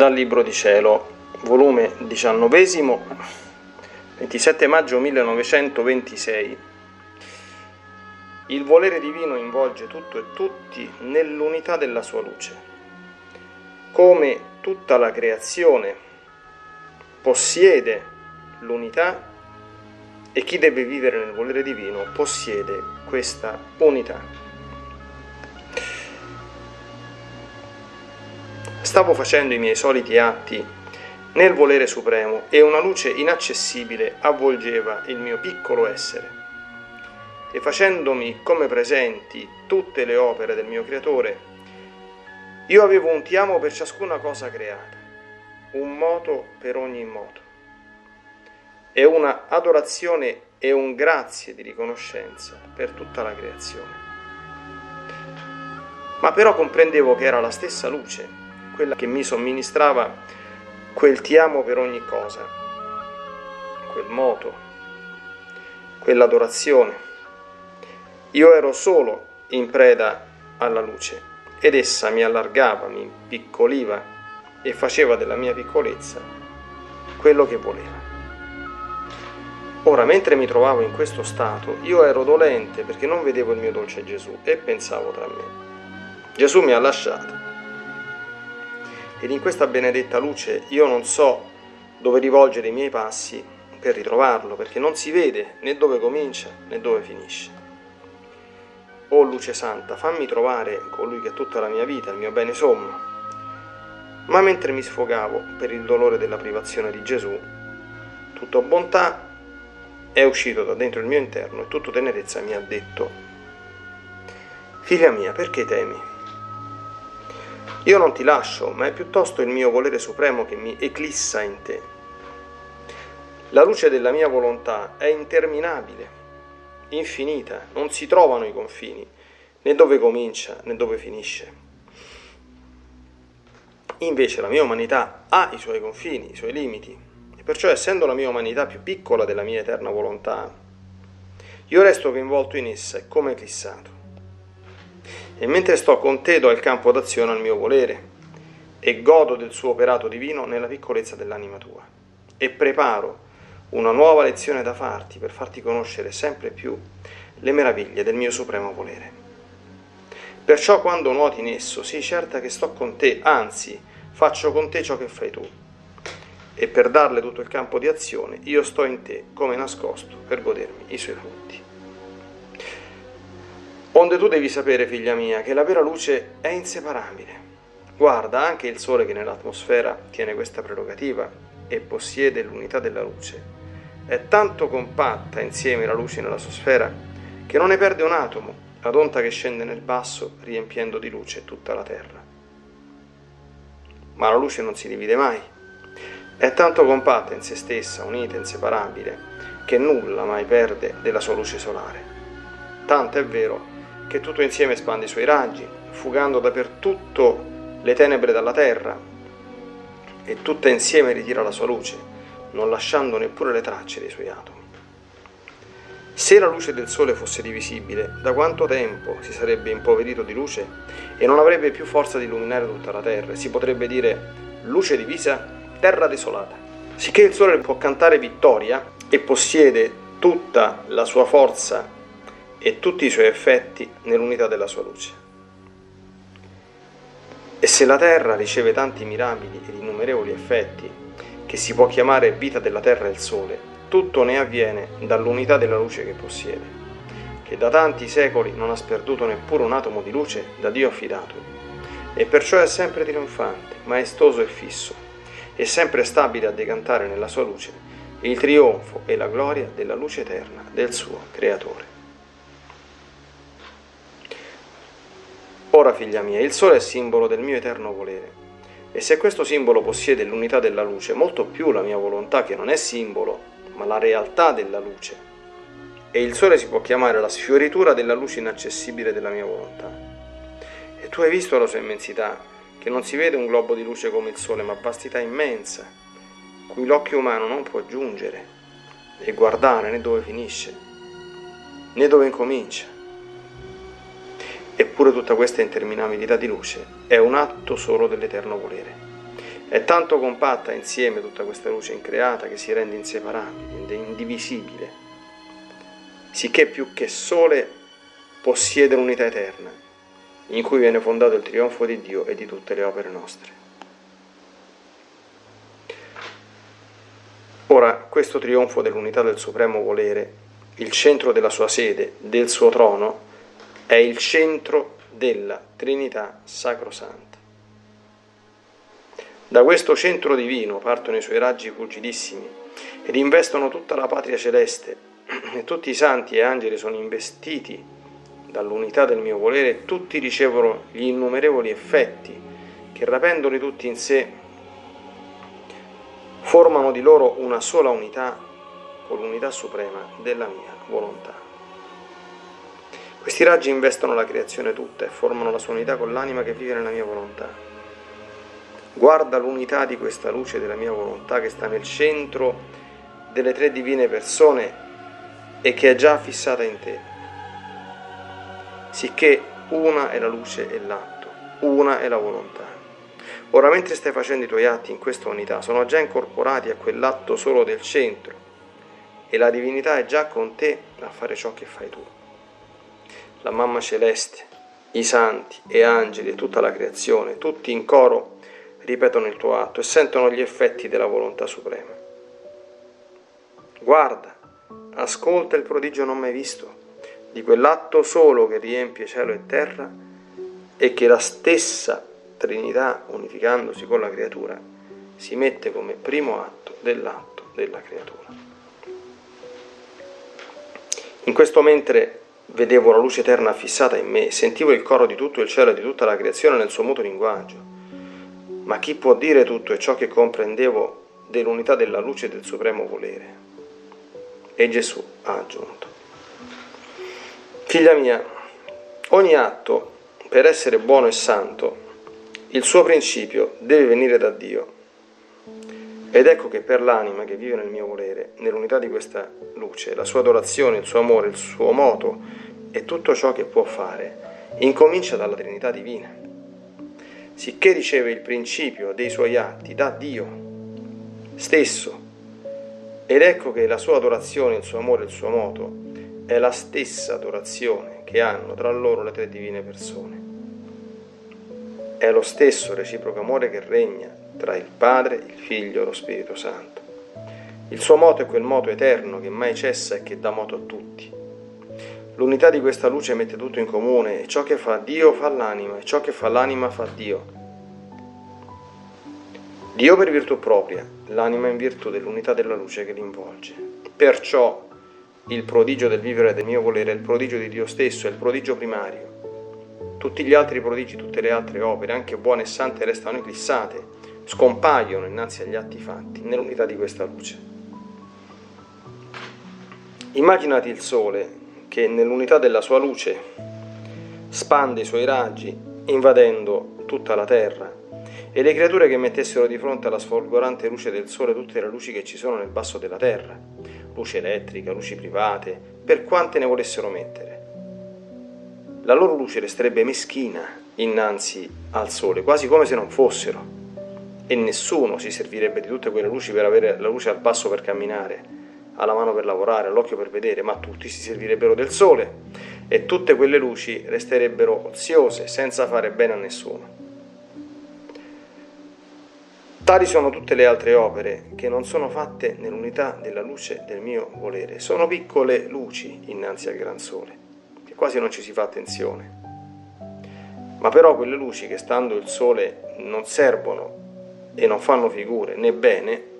Dal Libro di Cielo, volume 19, 27 maggio 1926. Il volere divino involge tutto e tutti nell'unità della sua luce. Come tutta la creazione possiede l'unità e chi deve vivere nel volere divino possiede questa unità. Stavo facendo i miei soliti atti nel volere supremo e una luce inaccessibile avvolgeva il mio piccolo essere. E facendomi come presenti tutte le opere del mio creatore, io avevo un ti amo per ciascuna cosa creata, un moto per ogni moto, e una adorazione e un grazie di riconoscenza per tutta la creazione. Ma però comprendevo che era la stessa luce quella che mi somministrava quel ti amo per ogni cosa, quel moto, quell'adorazione. Io ero solo in preda alla luce ed essa mi allargava, mi piccoliva e faceva della mia piccolezza quello che voleva. Ora, mentre mi trovavo in questo stato, io ero dolente perché non vedevo il mio dolce Gesù e pensavo tra me. Gesù mi ha lasciato ed in questa benedetta luce io non so dove rivolgere i miei passi per ritrovarlo, perché non si vede né dove comincia né dove finisce. O luce santa, fammi trovare colui che è tutta la mia vita, il mio bene sommo. Ma mentre mi sfogavo per il dolore della privazione di Gesù, tutto bontà è uscito da dentro il mio interno e tutto tenerezza mi ha detto, Figlia mia, perché temi? Io non ti lascio, ma è piuttosto il mio volere supremo che mi eclissa in te. La luce della mia volontà è interminabile, infinita, non si trovano i confini, né dove comincia né dove finisce. Invece la mia umanità ha i suoi confini, i suoi limiti, e perciò essendo la mia umanità più piccola della mia eterna volontà, io resto coinvolto in essa e come eclissato e mentre sto con te do il campo d'azione al mio volere e godo del suo operato divino nella piccolezza dell'anima tua e preparo una nuova lezione da farti per farti conoscere sempre più le meraviglie del mio supremo volere. Perciò quando nuoti in esso sii certa che sto con te, anzi faccio con te ciò che fai tu. E per darle tutto il campo di azione io sto in te come nascosto per godermi i suoi frutti. Onde tu devi sapere, figlia mia, che la vera luce è inseparabile. Guarda, anche il Sole che nell'atmosfera tiene questa prerogativa e possiede l'unità della luce. È tanto compatta insieme la luce nella sua sfera che non ne perde un atomo, ad onta che scende nel basso riempiendo di luce tutta la terra. Ma la luce non si divide mai. È tanto compatta in se stessa, unita, inseparabile, che nulla mai perde della sua luce solare. Tanto è vero che tutto insieme espande i suoi raggi, fugando dappertutto le tenebre dalla terra, e tutta insieme ritira la sua luce, non lasciando neppure le tracce dei suoi atomi. Se la luce del sole fosse divisibile, da quanto tempo si sarebbe impoverito di luce e non avrebbe più forza di illuminare tutta la terra? Si potrebbe dire luce divisa, terra desolata. Sicché il sole può cantare vittoria e possiede tutta la sua forza e tutti i suoi effetti nell'unità della sua luce. E se la terra riceve tanti mirabili ed innumerevoli effetti, che si può chiamare vita della terra e il sole, tutto ne avviene dall'unità della luce che possiede, che da tanti secoli non ha sperduto neppure un atomo di luce da Dio affidato, e perciò è sempre trionfante, maestoso e fisso, e sempre stabile a decantare nella sua luce il trionfo e la gloria della luce eterna del suo Creatore. Ora, figlia mia, il sole è simbolo del mio eterno volere. E se questo simbolo possiede l'unità della luce, molto più la mia volontà, che non è simbolo, ma la realtà della luce. E il sole si può chiamare la sfioritura della luce inaccessibile della mia volontà. E tu hai visto la sua immensità, che non si vede un globo di luce come il sole, ma vastità immensa, cui l'occhio umano non può giungere e guardare né dove finisce, né dove incomincia. Eppure tutta questa interminabilità di luce è un atto solo dell'eterno volere. È tanto compatta insieme tutta questa luce increata che si rende inseparabile, indivisibile, sicché più che sole possiede l'unità eterna, in cui viene fondato il trionfo di Dio e di tutte le opere nostre. Ora, questo trionfo dell'unità del supremo volere, il centro della sua sede, del suo trono, è il centro della Trinità Sacrosanta. Da questo centro divino partono i suoi raggi fulgidissimi ed investono tutta la patria celeste e tutti i santi e angeli sono investiti dall'unità del mio volere e tutti ricevono gli innumerevoli effetti che rapendoli tutti in sé formano di loro una sola unità con l'unità suprema della mia volontà. Questi raggi investono la creazione tutta e formano la sua unità con l'anima che vive nella mia volontà. Guarda l'unità di questa luce della mia volontà che sta nel centro delle tre divine persone e che è già fissata in te. Sicché una è la luce e l'atto, una è la volontà. Ora mentre stai facendo i tuoi atti in questa unità, sono già incorporati a quell'atto solo del centro e la divinità è già con te a fare ciò che fai tu. La mamma celeste, i santi e angeli e tutta la creazione, tutti in coro, ripetono il tuo atto e sentono gli effetti della volontà suprema. Guarda, ascolta il prodigio non mai visto, di quell'atto solo che riempie cielo e terra e che la stessa Trinità, unificandosi con la creatura, si mette come primo atto dell'atto della creatura. In questo mentre vedevo la luce eterna fissata in me, sentivo il coro di tutto il cielo e di tutta la creazione nel suo muto linguaggio ma chi può dire tutto è ciò che comprendevo dell'unità della luce del supremo volere? E Gesù ha aggiunto. Figlia mia, ogni atto, per essere buono e santo, il suo principio deve venire da Dio. Ed ecco che per l'anima che vive nel mio volere, nell'unità di questa luce, la sua adorazione, il suo amore, il suo moto e tutto ciò che può fare, incomincia dalla Trinità divina sicché riceve il principio dei suoi atti da Dio stesso. Ed ecco che la sua adorazione, il suo amore, il suo moto è la stessa adorazione che hanno tra loro le tre divine persone. È lo stesso reciproco amore che regna tra il Padre, il Figlio e lo Spirito Santo. Il suo moto è quel moto eterno che mai cessa e che dà moto a tutti. L'unità di questa luce mette tutto in comune e ciò che fa Dio fa l'anima e ciò che fa l'anima fa Dio. Dio per virtù propria, l'anima in virtù dell'unità della luce che l'involge. Perciò il prodigio del vivere del mio volere è il prodigio di Dio stesso, è il prodigio primario. Tutti gli altri prodigi, tutte le altre opere, anche buone e sante, restano eclissate, scompaiono innanzi agli atti fatti, nell'unità di questa luce. Immaginati il sole che nell'unità della sua luce spande i suoi raggi invadendo tutta la terra e le creature che mettessero di fronte alla sfolgorante luce del sole tutte le luci che ci sono nel basso della terra, luce elettrica, luci private, per quante ne volessero mettere. La loro luce resterebbe meschina innanzi al sole, quasi come se non fossero, e nessuno si servirebbe di tutte quelle luci per avere la luce al passo per camminare alla mano per lavorare, all'occhio per vedere, ma tutti si servirebbero del sole e tutte quelle luci resterebbero oziose, senza fare bene a nessuno. Tali sono tutte le altre opere che non sono fatte nell'unità della luce del mio volere, sono piccole luci innanzi al gran sole, che quasi non ci si fa attenzione. Ma però quelle luci che stando il sole non servono e non fanno figure né bene,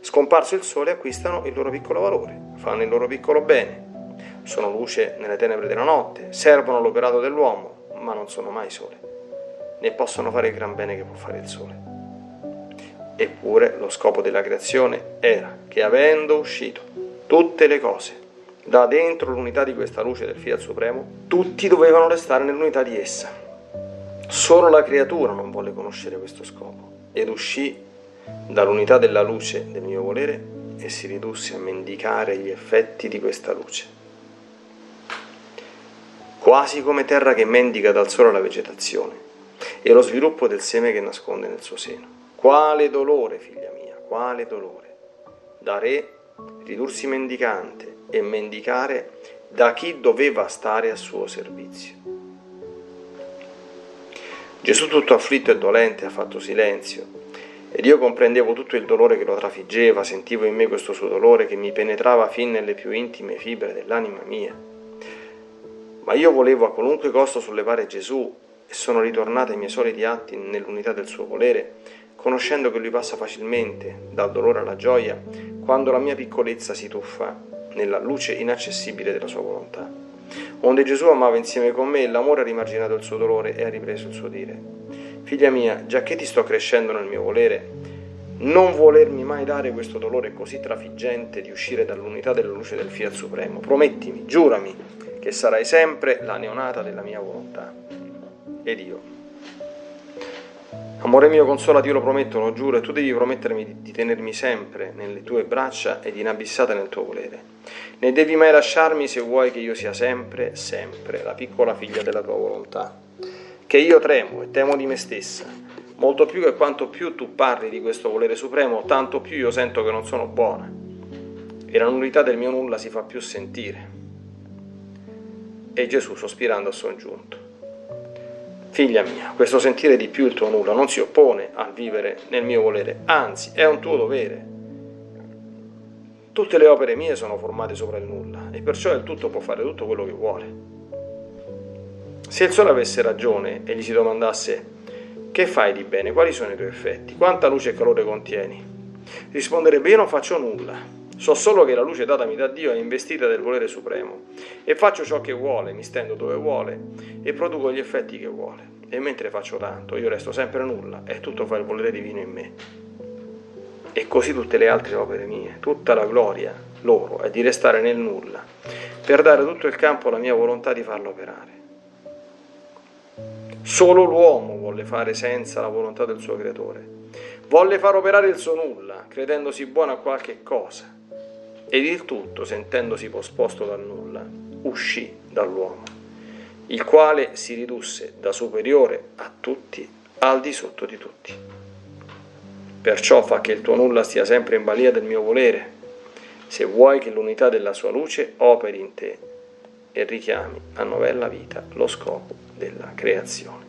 Scomparso il sole acquistano il loro piccolo valore, fanno il loro piccolo bene, sono luce nelle tenebre della notte, servono all'operato dell'uomo, ma non sono mai sole, né possono fare il gran bene che può fare il sole. Eppure lo scopo della creazione era che avendo uscito tutte le cose da dentro l'unità di questa luce del Fiat Supremo, tutti dovevano restare nell'unità di essa. Solo la creatura non volle conoscere questo scopo ed uscì dall'unità della luce del mio volere e si ridusse a mendicare gli effetti di questa luce. Quasi come terra che mendica dal sole la vegetazione e lo sviluppo del seme che nasconde nel suo seno. Quale dolore, figlia mia, quale dolore. Da re ridursi mendicante e mendicare da chi doveva stare a suo servizio. Gesù tutto afflitto e dolente ha fatto silenzio ed io comprendevo tutto il dolore che lo trafiggeva, sentivo in me questo suo dolore che mi penetrava fin nelle più intime fibre dell'anima mia. Ma io volevo a qualunque costo sollevare Gesù e sono ritornata ai miei soliti atti nell'unità del suo volere, conoscendo che lui passa facilmente dal dolore alla gioia quando la mia piccolezza si tuffa nella luce inaccessibile della sua volontà. Onde Gesù amava insieme con me, l'amore ha rimarginato il suo dolore e ha ripreso il suo dire. Figlia mia, già che ti sto crescendo nel mio volere, non volermi mai dare questo dolore così trafiggente di uscire dall'unità della luce del Fiat Supremo. Promettimi, giurami, che sarai sempre la neonata della mia volontà. Ed io. Amore mio, consolati, io lo prometto, lo giuro, e tu devi promettermi di, tenermi sempre nelle tue braccia ed inabissata nel tuo volere. Ne devi mai lasciarmi se vuoi che io sia sempre, sempre la piccola figlia della tua volontà. Che io tremo e temo di me stessa, molto più che quanto più tu parli di questo volere supremo, tanto più io sento che non sono buona. E la nullità del mio nulla si fa più sentire. E Gesù, sospirando, ha soggiunto. Figlia mia, questo sentire di più il tuo nulla non si oppone al vivere nel mio volere, anzi è un tuo dovere. Tutte le opere mie sono formate sopra il nulla e perciò il tutto può fare tutto quello che vuole. Se il sole avesse ragione e gli si domandasse che fai di bene, quali sono i tuoi effetti, quanta luce e calore contieni, risponderebbe io non faccio nulla, So solo che la luce datami da Dio è investita del volere supremo e faccio ciò che vuole, mi stendo dove vuole e produco gli effetti che vuole. E mentre faccio tanto, io resto sempre nulla e tutto fa il volere divino in me. E così tutte le altre opere mie, tutta la gloria loro è di restare nel nulla, per dare tutto il campo alla mia volontà di farlo operare. Solo l'uomo volle fare senza la volontà del suo creatore. Volle far operare il suo nulla, credendosi buono a qualche cosa ed il tutto, sentendosi posposto dal nulla, uscì dall'uomo, il quale si ridusse da superiore a tutti al di sotto di tutti. Perciò fa che il tuo nulla stia sempre in balia del mio volere, se vuoi che l'unità della sua luce operi in te e richiami a novella vita lo scopo della creazione.